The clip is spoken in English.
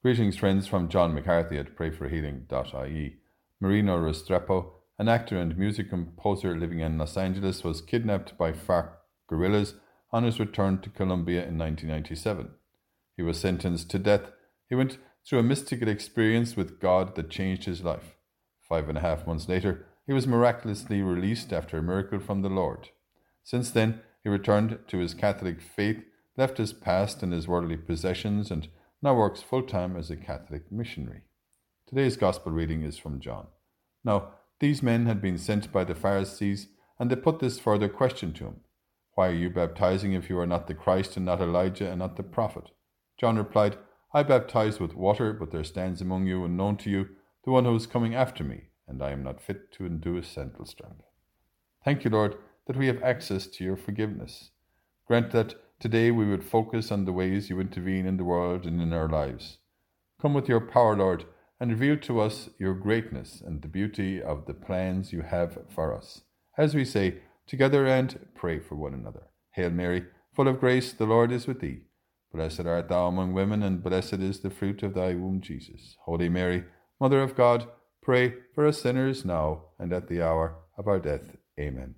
Greetings, friends, from John McCarthy at prayforhealing.ie. Marino Restrepo, an actor and music composer living in Los Angeles, was kidnapped by FARC guerrillas on his return to Colombia in 1997. He was sentenced to death. He went through a mystical experience with God that changed his life. Five and a half months later, he was miraculously released after a miracle from the Lord. Since then, he returned to his Catholic faith, left his past and his worldly possessions, and now works full time as a Catholic missionary. Today's Gospel reading is from John. Now, these men had been sent by the Pharisees, and they put this further question to him Why are you baptizing if you are not the Christ, and not Elijah, and not the prophet? John replied, I baptize with water, but there stands among you, and known to you, the one who is coming after me, and I am not fit to undo his sandal strap. Thank you, Lord, that we have access to your forgiveness. Grant that Today we would focus on the ways you intervene in the world and in our lives. Come with your power, Lord, and reveal to us your greatness and the beauty of the plans you have for us. As we say together and pray for one another. Hail Mary, full of grace, the Lord is with thee. Blessed art thou among women, and blessed is the fruit of thy womb, Jesus. Holy Mary, Mother of God, pray for us sinners now and at the hour of our death. Amen.